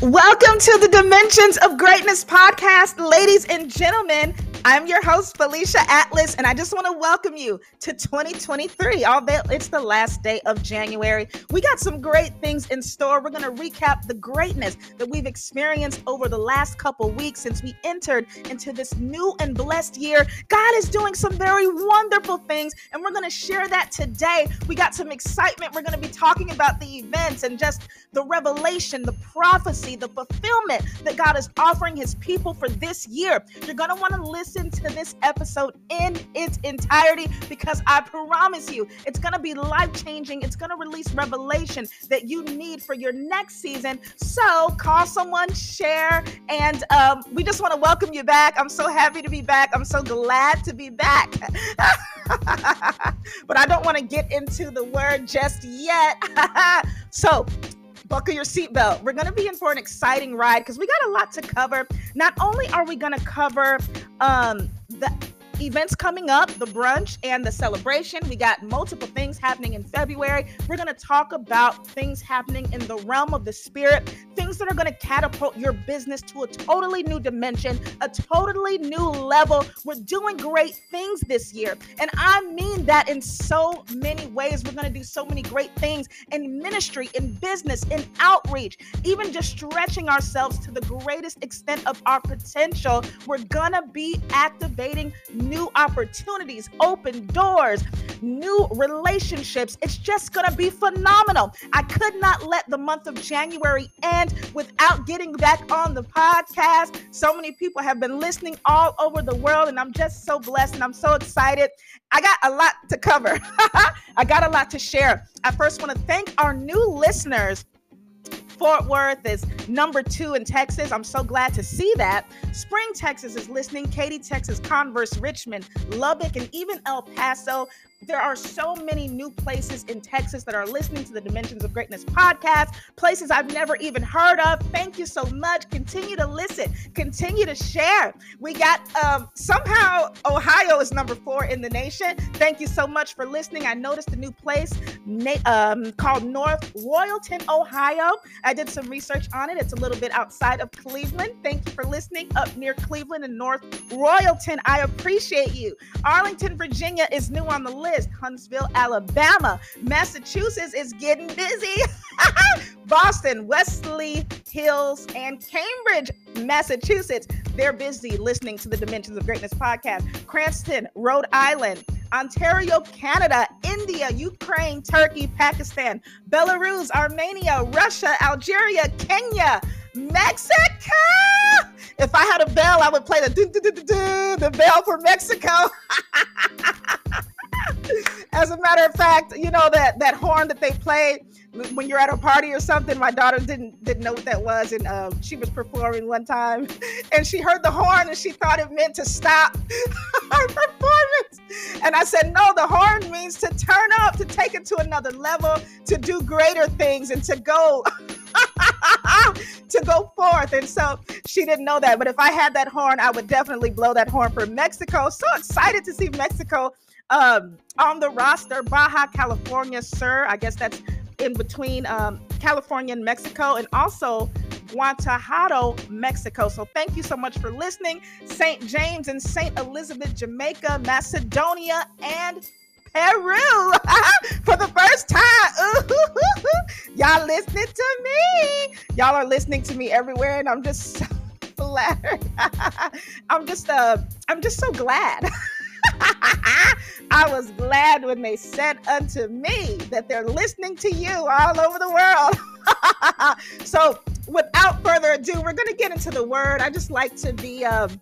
Welcome to the Dimensions of Greatness podcast, ladies and gentlemen. I'm your host, Felicia Atlas, and I just want to welcome you to 2023. Although it's the last day of January, we got some great things in store. We're going to recap the greatness that we've experienced over the last couple weeks since we entered into this new and blessed year. God is doing some very wonderful things, and we're going to share that today. We got some excitement. We're going to be talking about the events and just the revelation, the prophecy, the fulfillment that God is offering his people for this year. You're going to want to listen listen to this episode in its entirety because I promise you it's going to be life changing. It's going to release revelation that you need for your next season. So call someone, share, and um, we just want to welcome you back. I'm so happy to be back. I'm so glad to be back. but I don't want to get into the word just yet. so, buckle your seatbelt. We're going to be in for an exciting ride because we got a lot to cover. Not only are we going to cover um, the events coming up, the brunch and the celebration. We got multiple things happening in February. We're going to talk about things happening in the realm of the spirit, things that are going to catapult your business to a totally new dimension, a totally new level. We're doing great things this year. And I mean that in so many ways. We're going to do so many great things in ministry, in business, in outreach, even just stretching ourselves to the greatest extent of our potential. We're going to be activating new opportunities, open doors, new relationships. It's just going to be phenomenal. I could not let the month of January end without getting back on the podcast. So many people have been listening all over the world, and I'm just so blessed and I'm so excited. I got a lot to cover. I got a lot to share. I first want to thank our new listeners Fort Worth is number two in Texas. I'm so glad to see that. Spring, Texas is listening. Katy, Texas, Converse, Richmond, Lubbock, and even El Paso there are so many new places in Texas that are listening to the Dimensions of Greatness podcast, places I've never even heard of. Thank you so much. Continue to listen, continue to share. We got um, somehow Ohio is number four in the nation. Thank you so much for listening. I noticed a new place um, called North Royalton, Ohio. I did some research on it. It's a little bit outside of Cleveland. Thank you for listening up near Cleveland and North Royalton. I appreciate you. Arlington, Virginia is new on the list list. Huntsville, Alabama. Massachusetts is getting busy. Boston, Wellesley Hills, and Cambridge, Massachusetts. They're busy listening to the Dimensions of Greatness podcast. Cranston, Rhode Island. Ontario, Canada, India, Ukraine, Turkey, Pakistan, Belarus, Armenia, Russia, Algeria, Kenya, Mexico. If I had a bell, I would play the the bell for Mexico. As a matter of fact, you know that that horn that they play when you're at a party or something. My daughter didn't didn't know what that was, and um, she was performing one time, and she heard the horn and she thought it meant to stop her performance. And I said, no, the horn means to turn up, to take it to another level, to do greater things, and to go. to go forth. And so she didn't know that. But if I had that horn, I would definitely blow that horn for Mexico. So excited to see Mexico um, on the roster, Baja California, Sur. I guess that's in between um, California and Mexico, and also Guanajuato, Mexico. So thank you so much for listening. St. James and St. Elizabeth, Jamaica, Macedonia, and Peru for the first time. Y'all listening to me. Y'all are listening to me everywhere, and I'm just so flattered. I'm just uh I'm just so glad. I was glad when they said unto me that they're listening to you all over the world. so, without further ado, we're going to get into the word. I just like to be. Um,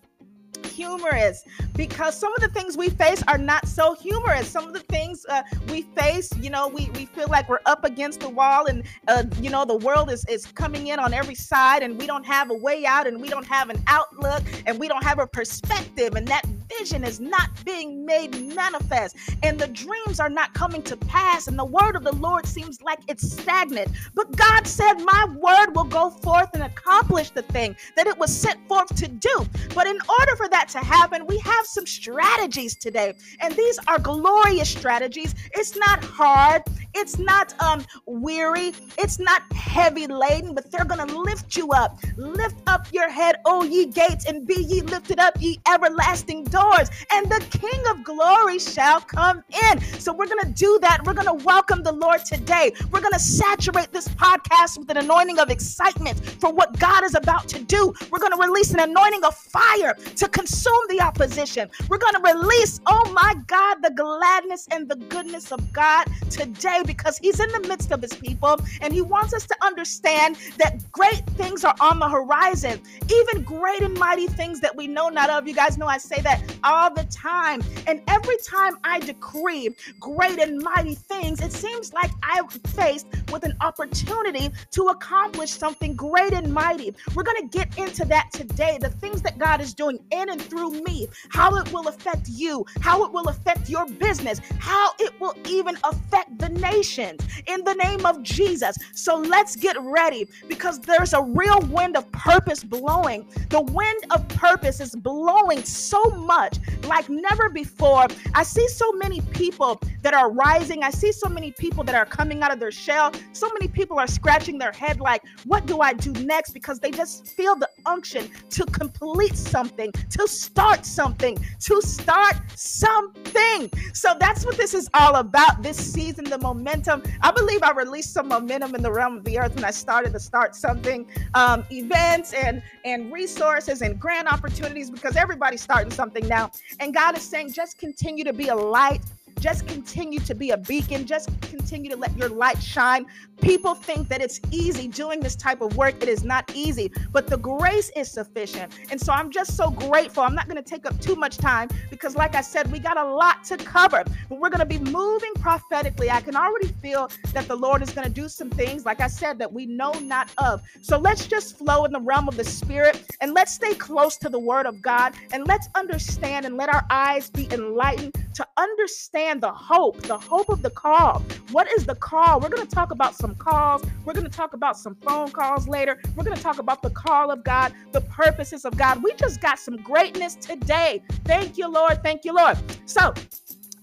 humorous because some of the things we face are not so humorous. Some of the things uh, we face, you know, we, we feel like we're up against the wall and, uh, you know, the world is, is coming in on every side and we don't have a way out and we don't have an outlook and we don't have a perspective and that vision is not being made manifest and the dreams are not coming to pass and the word of the Lord seems like it's stagnant. But God said, My word will go forth and accomplish the thing that it was sent forth to do. But in order for that to happen, we have some strategies today. And these are glorious strategies. It's not hard, It's not um weary. It's not heavy laden, but they're gonna lift you up. Lift up your head, O ye gates, and be ye lifted up, ye everlasting doors, and the King of glory shall come in. So we're gonna do that. We're gonna welcome the Lord today. We're gonna saturate this podcast with an anointing of excitement for what God is about to do. We're gonna release an anointing of fire to consume the opposition. We're gonna release, oh my God, the gladness and the goodness of God today because He's in the midst of His people and He wants us to understand that great things are on the horizon, even great and mighty things that we know not of. You guys know I say that all the time. And every time I decree great and mighty things, it seems like I'm faced with an opportunity to accomplish something great and mighty. We're going to get into that today the things that God is doing in and through me, how it will affect you, how it will affect your business, how it will even affect the in the name of Jesus. So let's get ready because there's a real wind of purpose blowing. The wind of purpose is blowing so much like never before. I see so many people that are rising. I see so many people that are coming out of their shell. So many people are scratching their head like, what do I do next? Because they just feel the unction to complete something, to start something, to start something. So that's what this is all about this season, the momentum. I believe I released some momentum in the realm of the earth when I started to start something, um, events and and resources and grant opportunities because everybody's starting something now. And God is saying, just continue to be a light just continue to be a beacon. Just continue to let your light shine. People think that it's easy doing this type of work. It is not easy, but the grace is sufficient. And so I'm just so grateful. I'm not going to take up too much time because, like I said, we got a lot to cover, but we're going to be moving prophetically. I can already feel that the Lord is going to do some things, like I said, that we know not of. So let's just flow in the realm of the Spirit and let's stay close to the Word of God and let's understand and let our eyes be enlightened to understand the hope, the hope of the call. What is the call? We're going to talk about some calls. We're going to talk about some phone calls later. We're going to talk about the call of God, the purposes of God. We just got some greatness today. Thank you, Lord. Thank you, Lord. So,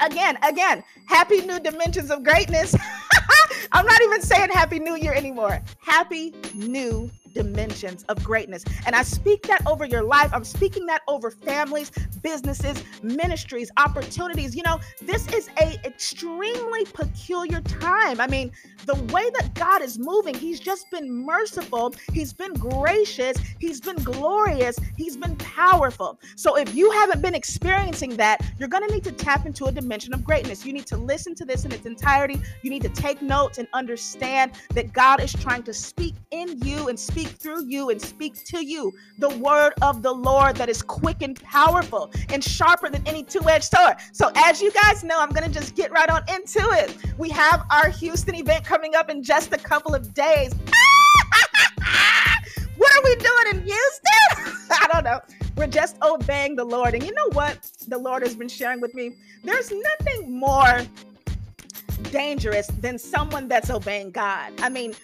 again, again, happy new dimensions of greatness. I'm not even saying happy new year anymore. Happy new dimensions of greatness. And I speak that over your life. I'm speaking that over families, businesses, ministries, opportunities. You know, this is a extremely peculiar time. I mean, the way that God is moving, he's just been merciful, he's been gracious, he's been glorious, he's been powerful. So if you haven't been experiencing that, you're going to need to tap into a dimension of greatness. You need to listen to this in its entirety. You need to take notes and understand that God is trying to speak in you and speak through you and speak to you the word of the Lord that is quick and powerful and sharper than any two edged sword. So, as you guys know, I'm going to just get right on into it. We have our Houston event coming up in just a couple of days. what are we doing in Houston? I don't know. We're just obeying the Lord. And you know what the Lord has been sharing with me? There's nothing more dangerous than someone that's obeying God. I mean,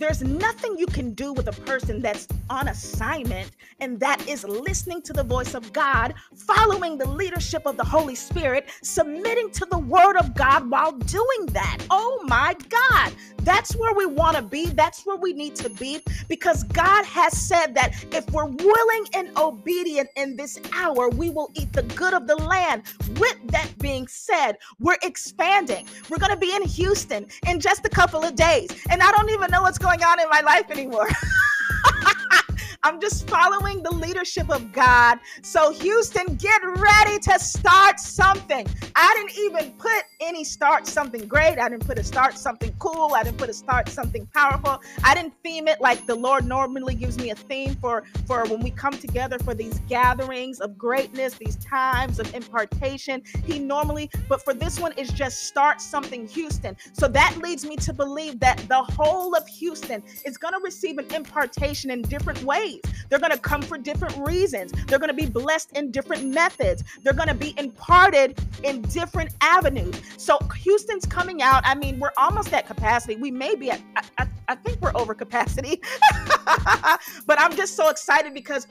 there's nothing you can do with a person that's on assignment and that is listening to the voice of God, following the leadership of the Holy Spirit, submitting to the word of God while doing that. Oh my God. That's where we want to be. That's where we need to be because God has said that if we're willing and obedient in this hour, we will eat the good of the land. With that being said, we're expanding. We're going to be in Houston in just a couple of days. And I don't even know what's going on in my life anymore. I'm just following the leadership of God. So, Houston, get ready to start something. I didn't even put any start something great. I didn't put a start something cool. I didn't put a start something powerful. I didn't theme it like the Lord normally gives me a theme for for when we come together for these gatherings of greatness, these times of impartation. He normally, but for this one is just start something Houston. So that leads me to believe that the whole of Houston is going to receive an impartation in different ways They're going to come for different reasons. They're going to be blessed in different methods. They're going to be imparted in different avenues. So Houston's coming out. I mean, we're almost at capacity. We may be at, I, I, I think we're over capacity. but I'm just so excited because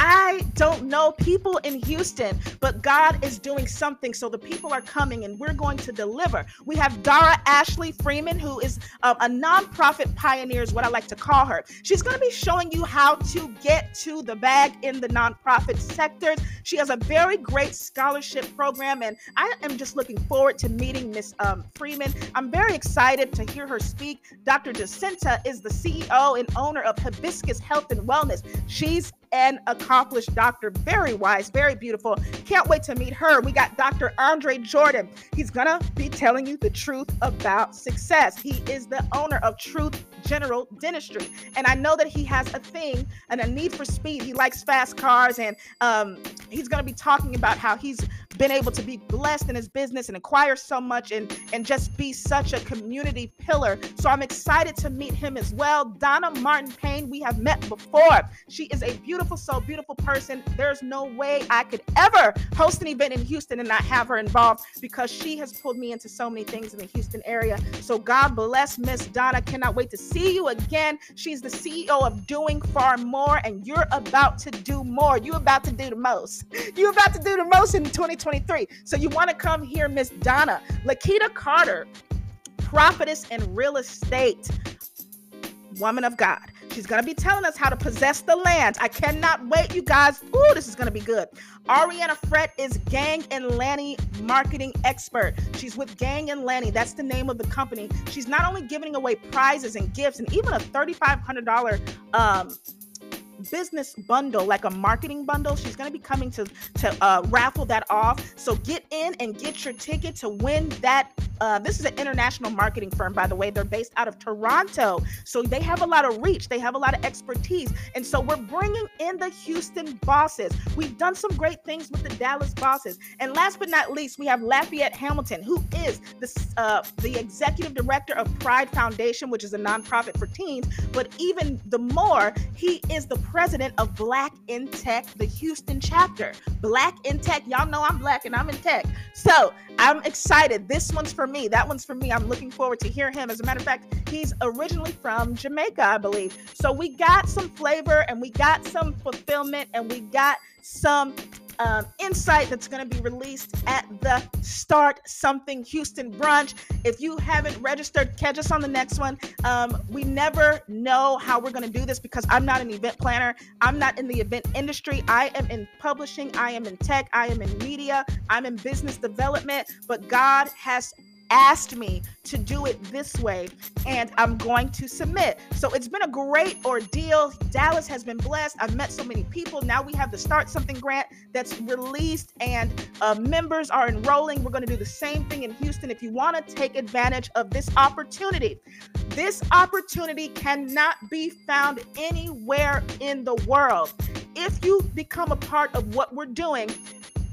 I don't know people in Houston, but God is doing something. So the people are coming and we're going to deliver. We have Dara Ashley Freeman, who is a, nonprofit pioneer, is what I like to call her. She's going to be showing you how to get to the bag in the nonprofit sectors. She has a very great scholarship program, and I am just looking forward to meeting Miss um, Freeman. I'm very excited to hear her speak. Dr. Jacinta is the CEO and owner of Hibiscus Health and Wellness. She's an accomplished doctor, very wise, very beautiful. Can't wait to meet her. We got Dr. Andre Jordan. He's gonna be telling you the truth about success. He is the owner of Truth General Dentistry, and I know that he has a thing and a need for speed. He likes fast cars, and um, he's gonna be talking about how he's been able to be blessed in his business and acquire so much and and just be such a community pillar. So I'm excited to meet him as well. Donna Martin Payne, we have met before. She is a beautiful soul, beautiful person. There's no way I could ever host an event in Houston and not have her involved because she has pulled me into so many things in the Houston area. So God bless Miss Donna. Cannot wait to see you again. She's the CEO of Doing Far More, and you're about to do more. You're about to do the most. You're about to do the most in 2020. 2023. So you want to come here, Miss Donna. Lakita Carter, prophetess in real estate, woman of God. She's going to be telling us how to possess the land. I cannot wait, you guys. Ooh, this is going to be good. Ariana Fret is Gang and Lanny marketing expert. She's with Gang and Lanny. That's the name of the company. She's not only giving away prizes and gifts and even a $3,500 um, business bundle, like a marketing bundle. She's going to be coming to to uh, raffle that off. So get in and get your ticket to win that. Uh, this is an international marketing firm, by the way. They're based out of Toronto, so they have a lot of reach. They have a lot of expertise, and so we're bringing in the Houston bosses. We've done some great things with the Dallas bosses, and last but not least, we have Lafayette Hamilton, who is the uh, the executive director of Pride Foundation, which is a nonprofit for teens. But even the more, he is the president of Black in Tech, the Houston chapter. Black in Tech, y'all know I'm black and I'm in tech. So I'm excited. This one's for me. That one's for me. I'm looking forward to hear him. As a matter of fact, he's originally from Jamaica, I believe. So we got some flavor and we got some fulfillment and we got some um, insight that's going to be released at the Start Something Houston brunch. If you haven't registered, catch us on the next one. Um, we never know how we're going to do this because I'm not an event planner. I'm not in the event industry. I am in publishing. I am in tech. I am in media. I'm in business development. But God has asked me to do it this way, and I'm going to submit. So it's been a great ordeal. Dallas has been blessed. I've met so many people. Now we have the Start Something grant that's released, and uh, members are enrolling. We're going to do the same thing in Houston. If you want to take advantage of this opportunity, this opportunity cannot be found anywhere in the world. If you become a part of what we're doing,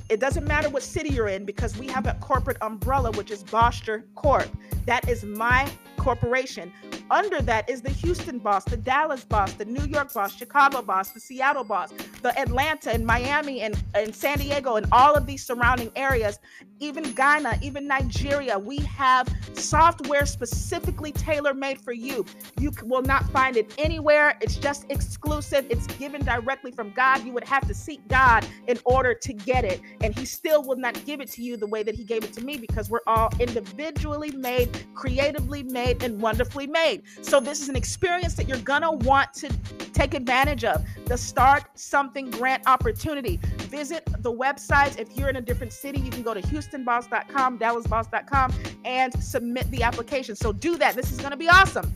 it doesn't matter what city you're in because we have a corporate umbrella, which is Boster Corp. That is my corporation. Under that is the Houston boss, the Dallas boss, the New York boss, Chicago boss, the Seattle boss, the Atlanta and Miami and, and San Diego and all of these surrounding areas, even Ghana, even Nigeria. We have software specifically tailor made for you. You will not find it anywhere. It's just exclusive. It's given directly from God. You would have to seek God in order to get it. And He still will not give it to you the way that He gave it to me because we're all individually made, creatively made, and wonderfully made. So this is an experience that you're gonna want to take advantage of. The Start Something Grant Opportunity. Visit the websites. If you're in a different city, you can go to HoustonBoss.com, DallasBoss.com, and submit the application. So do that. This is gonna be awesome.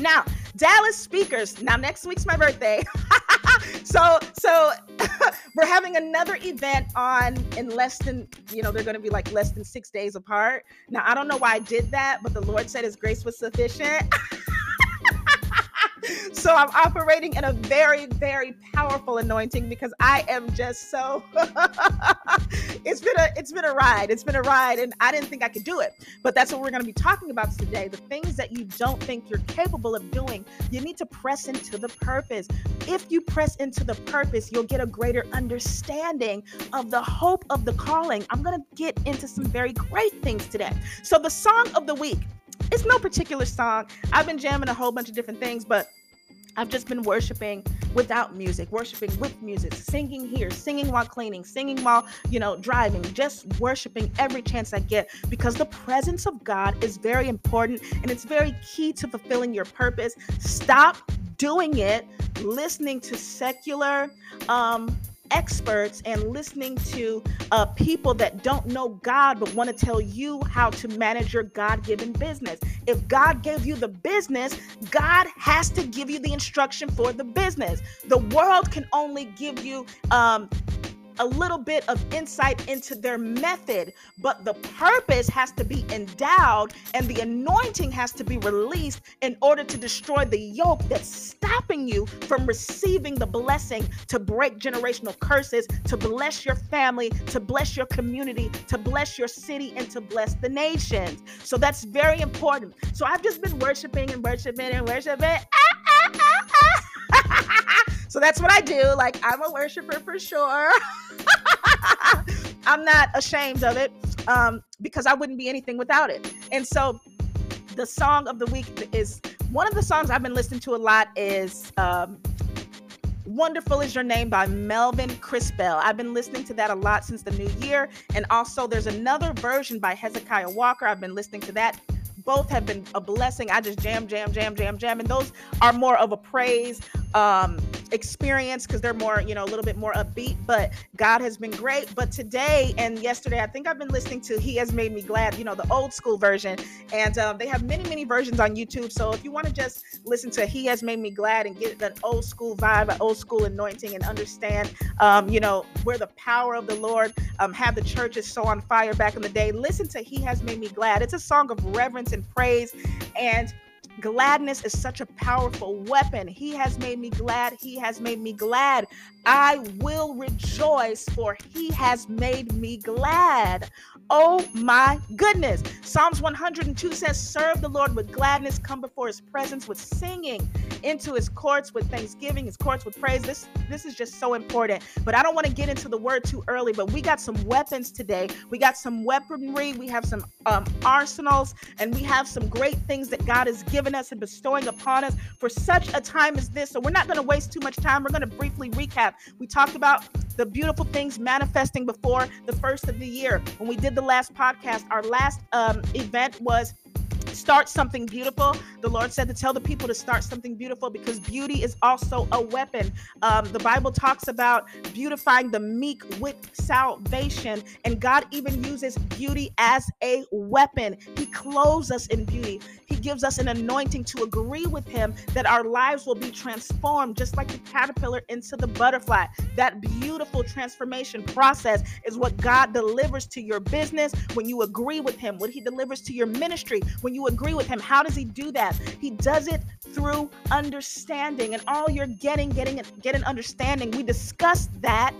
Now, Dallas speakers. Now, next week's my birthday. so, so we're having another event on in less than, you know, they're going to be like less than six days apart. Now, I don't know why I did that, but the Lord said His grace was sufficient. so I'm operating in a very, very powerful anointing because I am just so it's been a it's been a ride. It's been a ride and I didn't think I could do it. But that's what we're going to be talking about today. The things that you don't think you're capable of doing. You need to press into the purpose. If you press into the purpose, you'll get a greater understanding of the hope of the calling. I'm going to get into some very great things today. So the song of the week it's no particular song. I've been jamming a whole bunch of different things, but I've just been worshiping without music, worshiping with music, singing here, singing while cleaning, singing while, you know, driving, just worshiping every chance I get because the presence of God is very important and it's very key to fulfilling your purpose. Stop doing it listening to secular um experts and listening to uh, people that don't know God but want to tell you how to manage your God given business. If God gave you the business, God has to give you the instruction for the business. The world can only give you um, a little bit of insight into their method, but the purpose has to be endowed and the anointing has to be released in order to destroy the yoke that's stopping you from receiving the blessing to break generational curses, to bless your family, to bless your community, to bless your city, and to bless the nations. So that's very important. So I've just been worshiping and worshiping and worshiping. Ah, ah, ah, so that's what I do. Like, I'm a worshiper for sure. I'm not ashamed of it um, because I wouldn't be anything without it. And so the song of the week is one of the songs I've been listening to a lot is um, Wonderful is Your Name by Melvin Crispell. I've been listening to that a lot since the new year. And also, there's another version by Hezekiah Walker. I've been listening to that both have been a blessing. I just jam, jam, jam, jam, jam. And those are more of a praise um, experience because they're more, you know, a little bit more upbeat. But God has been great. But today and yesterday, I think I've been listening to He Has Made Me Glad, you know, the old school version. And um, they have many, many versions on YouTube. So if you want to just listen to He Has Made Me Glad and get an old school vibe, an old school anointing, and understand, um, you know, where the power of the Lord um, had the churches so on fire back in the day, listen to He Has Made Me Glad. It's a song of reverence and praise. And gladness is such a powerful weapon. He has made me glad. He has made me glad. I will rejoice, for he has made me glad. Oh my goodness. Psalms 102 says, Serve the Lord with gladness, come before his presence with singing, into his courts with thanksgiving, his courts with praise. This, this is just so important. But I don't want to get into the word too early, but we got some weapons today. We got some weaponry, we have some um, arsenals, and we have some great things that God has given us and bestowing upon us for such a time as this. So we're not going to waste too much time. We're going to briefly recap. We talked about the beautiful things manifesting before the first of the year. When we did the last podcast, our last um, event was start something beautiful. The Lord said to tell the people to start something beautiful because beauty is also a weapon. Um, the Bible talks about beautifying the meek with salvation, and God even uses beauty as a weapon. He clothes us in beauty. He gives us an anointing to agree with Him that our lives will be transformed, just like the caterpillar into the butterfly. That beautiful transformation process is what God delivers to your business when you agree with Him, what He delivers to your ministry when you agree with him. How does he do that? He does it through understanding and all you're getting, getting, getting understanding. We discussed that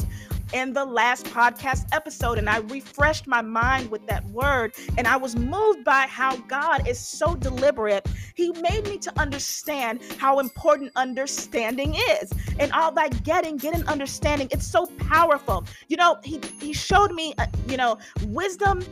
in the last podcast episode and I refreshed my mind with that word and I was moved by how God is so deliberate. He made me to understand how important understanding is. And all that getting, getting understanding, it's so powerful. You know, he he showed me, uh, you know, wisdom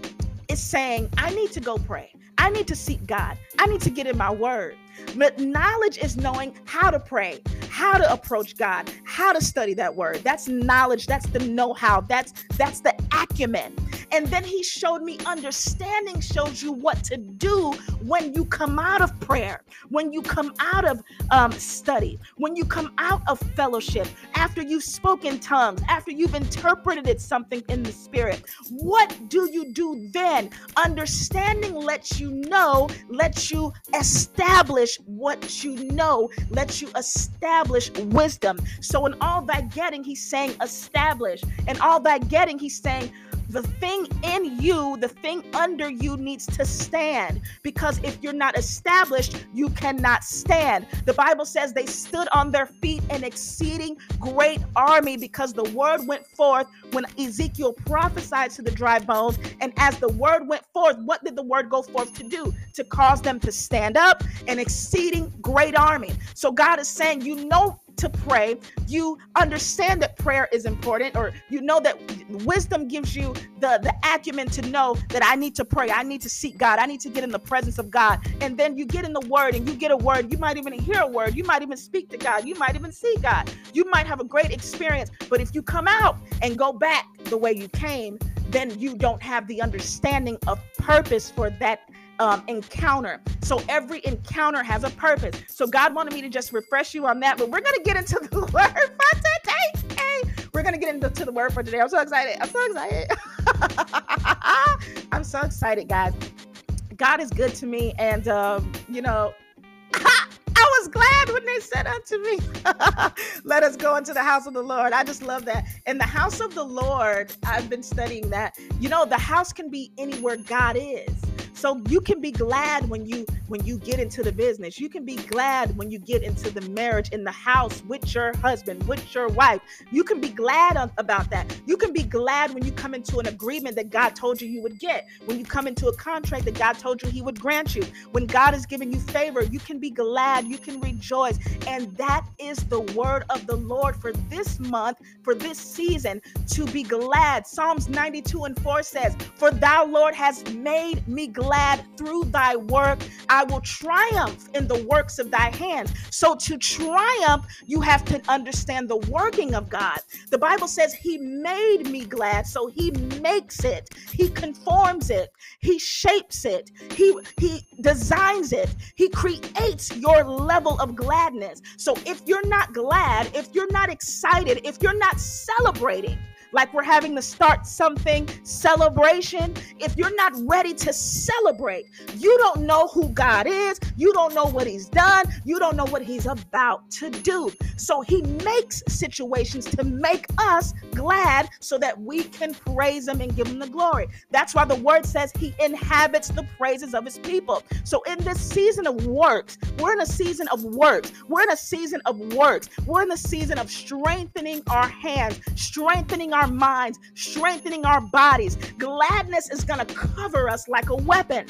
is saying, I need to go pray. I need to seek God. I need to get in my word. But knowledge is knowing how to pray, how to approach God, how to study that word. That's knowledge. That's the know-how. That's that's the acumen. And then he showed me understanding shows you what to do when you come out of prayer, when you come out of um, study, when you come out of fellowship, after you've spoken tongues, after you've interpreted something in the spirit. What do you do then? Understanding lets you know, lets you establish what you know, lets you establish wisdom. So, in all that getting, he's saying establish. And all that getting, he's saying the thing in you, the thing under you needs to stand because if you're not established, you cannot stand. The Bible says they stood on their feet an exceeding great army because the word went forth when Ezekiel prophesied to the dry bones. And as the word went forth, what did the word go forth to do? To cause them to stand up, an exceeding great army. So God is saying, you know, to pray. You understand that prayer is important, or you know that wisdom gives you the, the acumen to know that I need to pray. I need to seek God. I need to get in the presence of God. And then you get in the word and you get a word. You might even hear a word. You might even speak to God. You might even see God. You might have a great experience. But if you come out and go back the way you came, then you don't have the understanding of purpose for that um, encounter. So every encounter has a purpose. So God wanted me to just refresh you on that. But we're going to get into the word for today. We're going to get into the word for today. I'm so excited. I'm so excited. I'm so excited, guys. God is good to me. And, um, you know, I was glad when they said unto me, Let us go into the house of the Lord. I just love that. In the house of the Lord, I've been studying that. You know, the house can be anywhere God is. So you can be glad when you when you get into the business. You can be glad when you get into the marriage in the house with your husband, with your wife. You can be glad about that. You can be glad when you come into an agreement that God told you you would get. When you come into a contract that God told you he would grant you. When God is giving you favor, you can be glad, you can rejoice. And that is the word of the Lord for this month, for this season to be glad. Psalms 92 and 4 says, "For thou Lord has made me glad glad through thy work. I will triumph in the works of thy hands. So to triumph, you have to understand the working of God. The Bible says he made me glad, so he makes it. He conforms it. He shapes it. He he designs it. He creates your level of gladness. So if you're not glad, if you're not excited, if you're not celebrating, like we're having to start something celebration. If you're not ready to celebrate, you don't know who God is, you don't know what He's done, you don't know what He's about to do. So He makes situations to make us glad so that we can praise Him and give Him the glory. That's why the word says He inhabits the praises of His people. So in this season of works, we're in a season of works, we're in a season of works, we're in a season of strengthening our hands, strengthening our our minds, strengthening our bodies. Gladness is going to cover us like a weapon.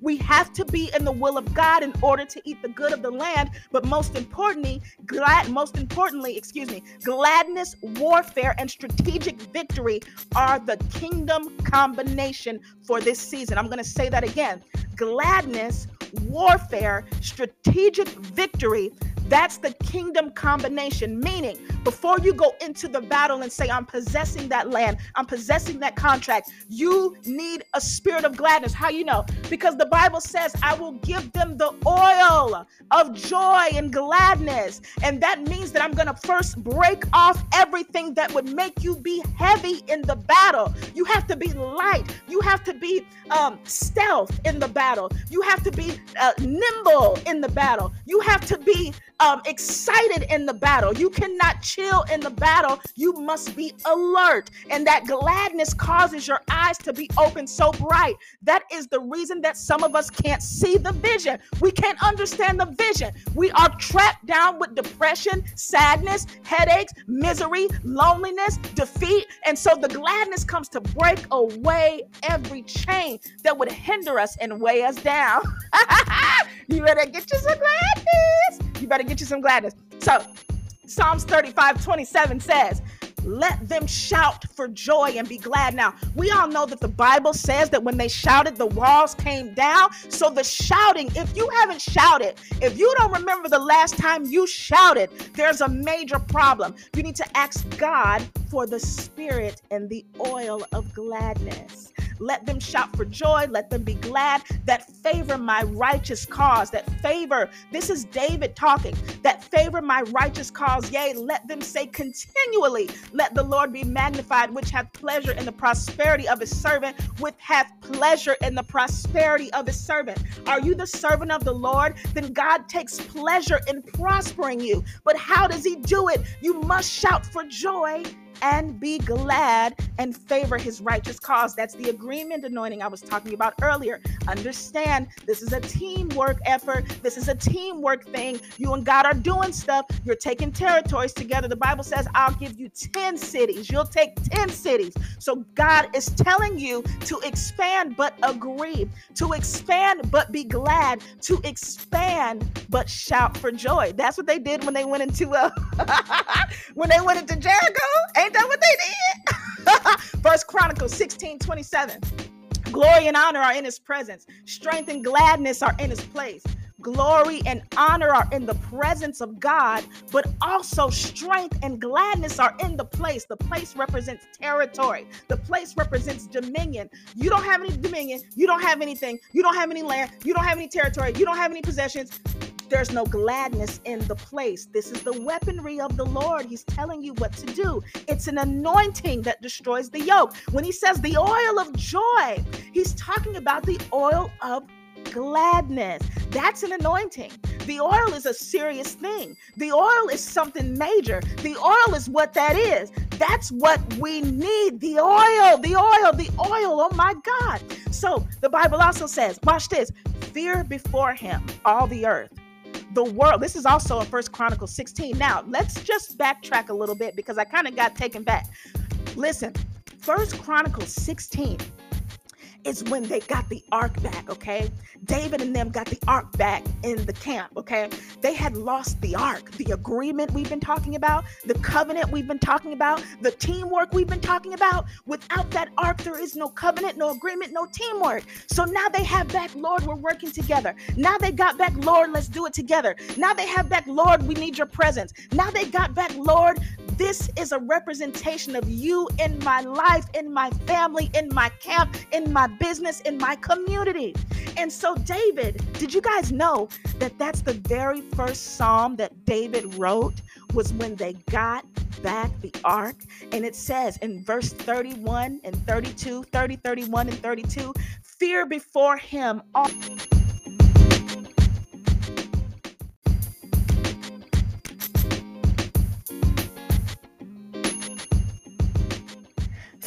We have to be in the will of God in order to eat the good of the land. But most importantly, glad most importantly, excuse me, gladness, warfare, and strategic victory are the kingdom combination for this season. I'm going to say that again. Gladness, warfare, strategic victory that's the kingdom combination, meaning before you go into the battle and say, I'm possessing that land, I'm possessing that contract, you need a spirit of gladness. How you know? Because the Bible says, I will give them the oil of joy and gladness. And that means that I'm going to first break off everything that would make you be heavy in the battle. You have to be light, you have to be um, stealth in the battle, you have to be uh, nimble in the battle, you have to be um, excited in the battle. You cannot chill in the battle. You must be alert. And that gladness causes your eyes to be open so bright. That is the reason that some of us can't see the vision. We can't understand the vision. We are trapped down with depression, sadness, headaches, misery, loneliness, defeat. And so the gladness comes to break away every chain that would hinder us and weigh us down. you better get you some gladness. You better get you some gladness. So, Psalms 35 27 says, let them shout for joy and be glad. Now, we all know that the Bible says that when they shouted, the walls came down. So, the shouting, if you haven't shouted, if you don't remember the last time you shouted, there's a major problem. You need to ask God for the spirit and the oil of gladness. Let them shout for joy. Let them be glad that favor my righteous cause. That favor, this is David talking, that favor my righteous cause. Yea, let them say continually, let the Lord be magnified, which hath pleasure in the prosperity of his servant, which hath pleasure in the prosperity of his servant. Are you the servant of the Lord? Then God takes pleasure in prospering you. But how does he do it? You must shout for joy and be glad and favor his righteous cause. That's the agreement anointing I was talking about earlier. Understand this is a teamwork effort. This is a teamwork thing. You and God are doing stuff. You're taking territories together. The Bible says, I'll give you 10 cities. You'll take 10 cities. So God is telling you to expand but agree, to expand but be glad, to expand but shout for joy. That's what they did when they went into uh, when they went into Jericho. Ain't that what they did? First Chronicles 16 27. Glory and honor are in his presence. Strength and gladness are in his place. Glory and honor are in the presence of God, but also strength and gladness are in the place. The place represents territory, the place represents dominion. You don't have any dominion, you don't have anything, you don't have any land, you don't have any territory, you don't have any possessions. There's no gladness in the place. This is the weaponry of the Lord. He's telling you what to do. It's an anointing that destroys the yoke. When he says the oil of joy, he's talking about the oil of gladness. That's an anointing. The oil is a serious thing. The oil is something major. The oil is what that is. That's what we need. The oil, the oil, the oil. Oh my God. So the Bible also says, watch this fear before him all the earth the world. This is also in First Chronicles 16. Now, let's just backtrack a little bit because I kind of got taken back. Listen, First Chronicles 16 is when they got the ark back, okay? David and them got the ark back in the camp, okay? They had lost the ark, the agreement we've been talking about, the covenant we've been talking about, the teamwork we've been talking about. Without that ark, there is no covenant, no agreement, no teamwork. So now they have back, Lord, we're working together. Now they got back, Lord, let's do it together. Now they have back, Lord, we need your presence. Now they got back, Lord, this is a representation of you in my life, in my family, in my camp, in my business, in my community. And so, David, did you guys know that that's the very first psalm that David wrote was when they got back the ark? And it says in verse 31 and 32, 30, 31, and 32, fear before him all.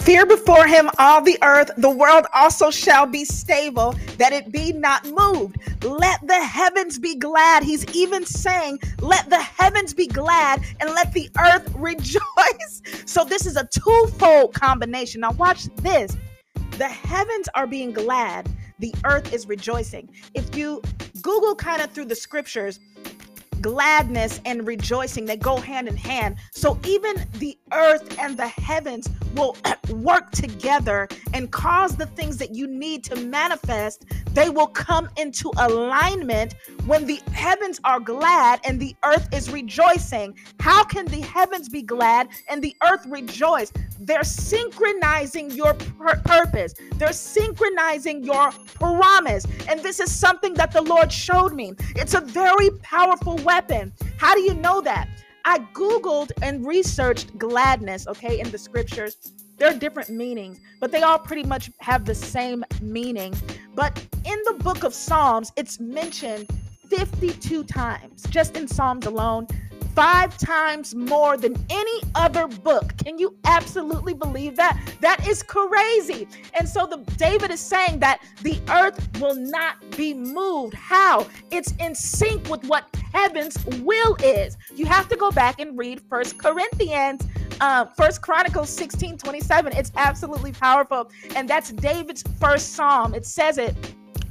Fear before him all the earth, the world also shall be stable, that it be not moved. Let the heavens be glad. He's even saying, Let the heavens be glad and let the earth rejoice. So, this is a twofold combination. Now, watch this. The heavens are being glad, the earth is rejoicing. If you Google kind of through the scriptures, gladness and rejoicing. They go hand in hand. So even the earth and the heavens will work together and cause the things that you need to manifest they will come into alignment when the heavens are glad and the earth is rejoicing. How can the heavens be glad and the earth rejoice? They're synchronizing your pur- purpose. They're synchronizing your promise. And this is something that the lord showed me. It's a very powerful weapon. How do you know that? I Googled and researched gladness, okay, in the scriptures. There are different meanings, but they all pretty much have the same meaning. But in the book of Psalms, it's mentioned 52 times, just in Psalms alone five times more than any other book. Can you absolutely believe that? That is crazy. And so the David is saying that the earth will not be moved. How? It's in sync with what heaven's will is. You have to go back and read First Corinthians uh, First Chronicles 16 27. It's absolutely powerful. And that's David's first psalm. It says it.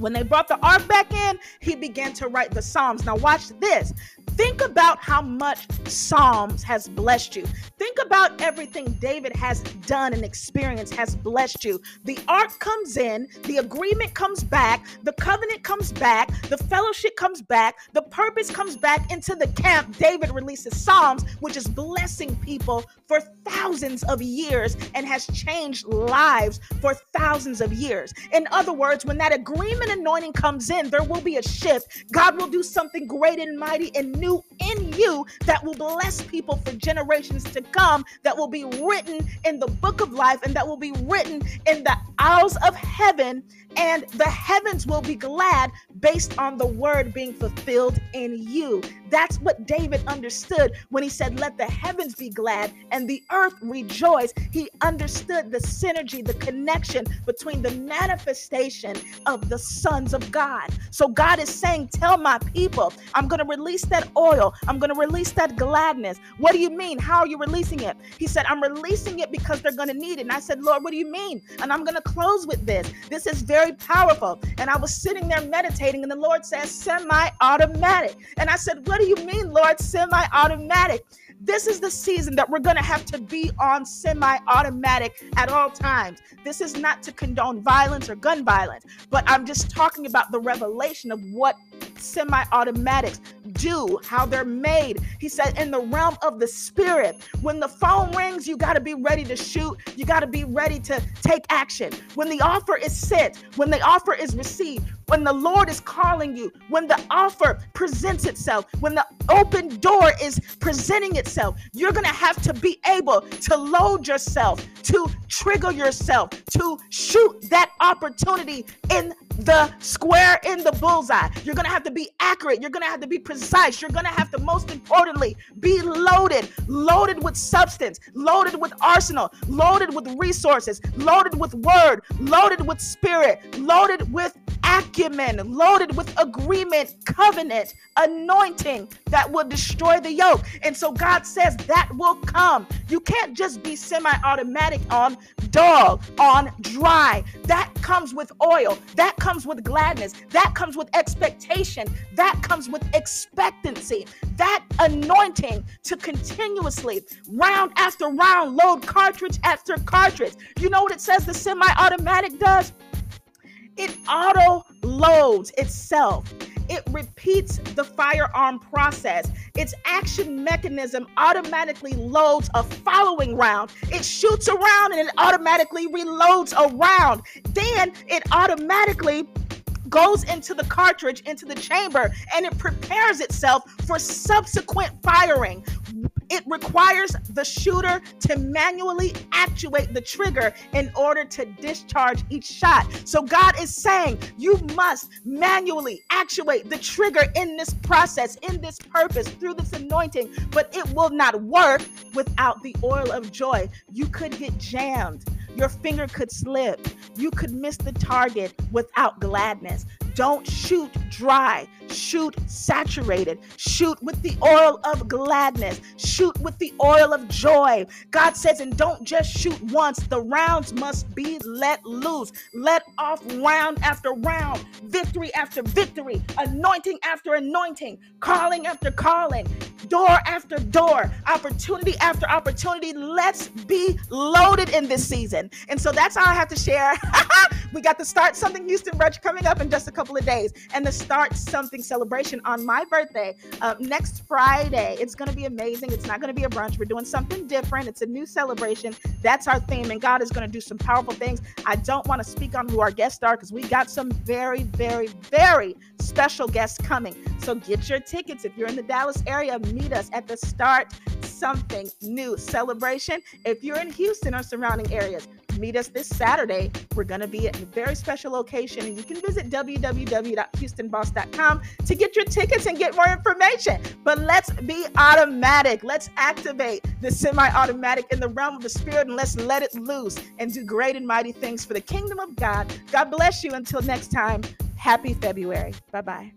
When they brought the ark back in, he began to write the Psalms. Now, watch this. Think about how much Psalms has blessed you. Think about everything David has done and experienced has blessed you. The ark comes in, the agreement comes back, the covenant comes back, the fellowship comes back, the purpose comes back into the camp. David releases Psalms, which is blessing people for thousands of years and has changed lives for thousands of years. In other words, when that agreement an anointing comes in, there will be a shift. God will do something great and mighty and new in you that will bless people for generations to come, that will be written in the book of life and that will be written in the aisles of heaven and the heavens will be glad based on the word being fulfilled in you. That's what David understood when he said, Let the heavens be glad and the earth rejoice. He understood the synergy, the connection between the manifestation of the sons of God. So God is saying, Tell my people, I'm going to release that oil, I'm going to release that gladness. What do you mean? How are you releasing it? He said, I'm releasing it because they're going to need it. And I said, Lord, what do you mean? And I'm going to close with this. This is very very powerful. And I was sitting there meditating, and the Lord says, semi automatic. And I said, What do you mean, Lord, semi automatic? This is the season that we're going to have to be on semi automatic at all times. This is not to condone violence or gun violence, but I'm just talking about the revelation of what semi automatics do, how they're made. He said, in the realm of the spirit, when the phone rings, you got to be ready to shoot. You got to be ready to take action. When the offer is sent, when the offer is received, when the Lord is calling you, when the offer presents itself, when the open door is presenting itself, you're going to have to be able to load yourself, to trigger yourself, to shoot that opportunity in the square in the bullseye. You're going to have to be accurate. You're going to have to be precise. You're going to have to, most importantly, be loaded, loaded with substance, loaded with arsenal, loaded with resources, loaded with word, loaded with spirit, loaded with acumen, loaded with agreement, covenant, anointing that will destroy the yoke. And so God says that will come. You can't just be semi automatic on dull, on dry. That comes with oil. That comes with gladness. That comes with expectation. That comes with expectancy. That anointing to continuously, round after round, load cartridge after cartridge. You know what it says the semi automatic does? It auto loads itself. It repeats the firearm process. Its action mechanism automatically loads a following round. It shoots a round and it automatically reloads a round. Then it automatically goes into the cartridge, into the chamber, and it prepares itself for subsequent firing it requires the shooter to manually actuate the trigger in order to discharge each shot. So God is saying you must manually actuate the trigger in this process, in this purpose, through this anointing, but it will not work without the oil of joy. You could get jammed. Your finger could slip. You could miss the target without gladness. Don't shoot dry, shoot saturated, shoot with the oil of gladness, shoot with the oil of joy. God says, and don't just shoot once, the rounds must be let loose, let off round after round, victory after victory, anointing after anointing, calling after calling, door after door, opportunity after opportunity. Let's be loaded in this season. And so that's all I have to share. we got to Start Something Houston Brunch coming up in just a couple of days, and the Start Something celebration on my birthday uh, next Friday. It's going to be amazing. It's not going to be a brunch. We're doing something different. It's a new celebration. That's our theme, and God is going to do some powerful things. I don't want to speak on who our guests are because we got some very, very, very special guests coming. So get your tickets if you're in the Dallas area. Meet us at the Start Something New celebration. If you're in Houston or surrounding areas, meet us this Saturday. We're going to be at a very special location, and you can visit www.houstonboss.com to get your tickets and get more information. But let's be automatic. Let's activate the semi automatic in the realm of the spirit and let's let it loose and do great and mighty things for the kingdom of God. God bless you. Until next time, happy February. Bye bye.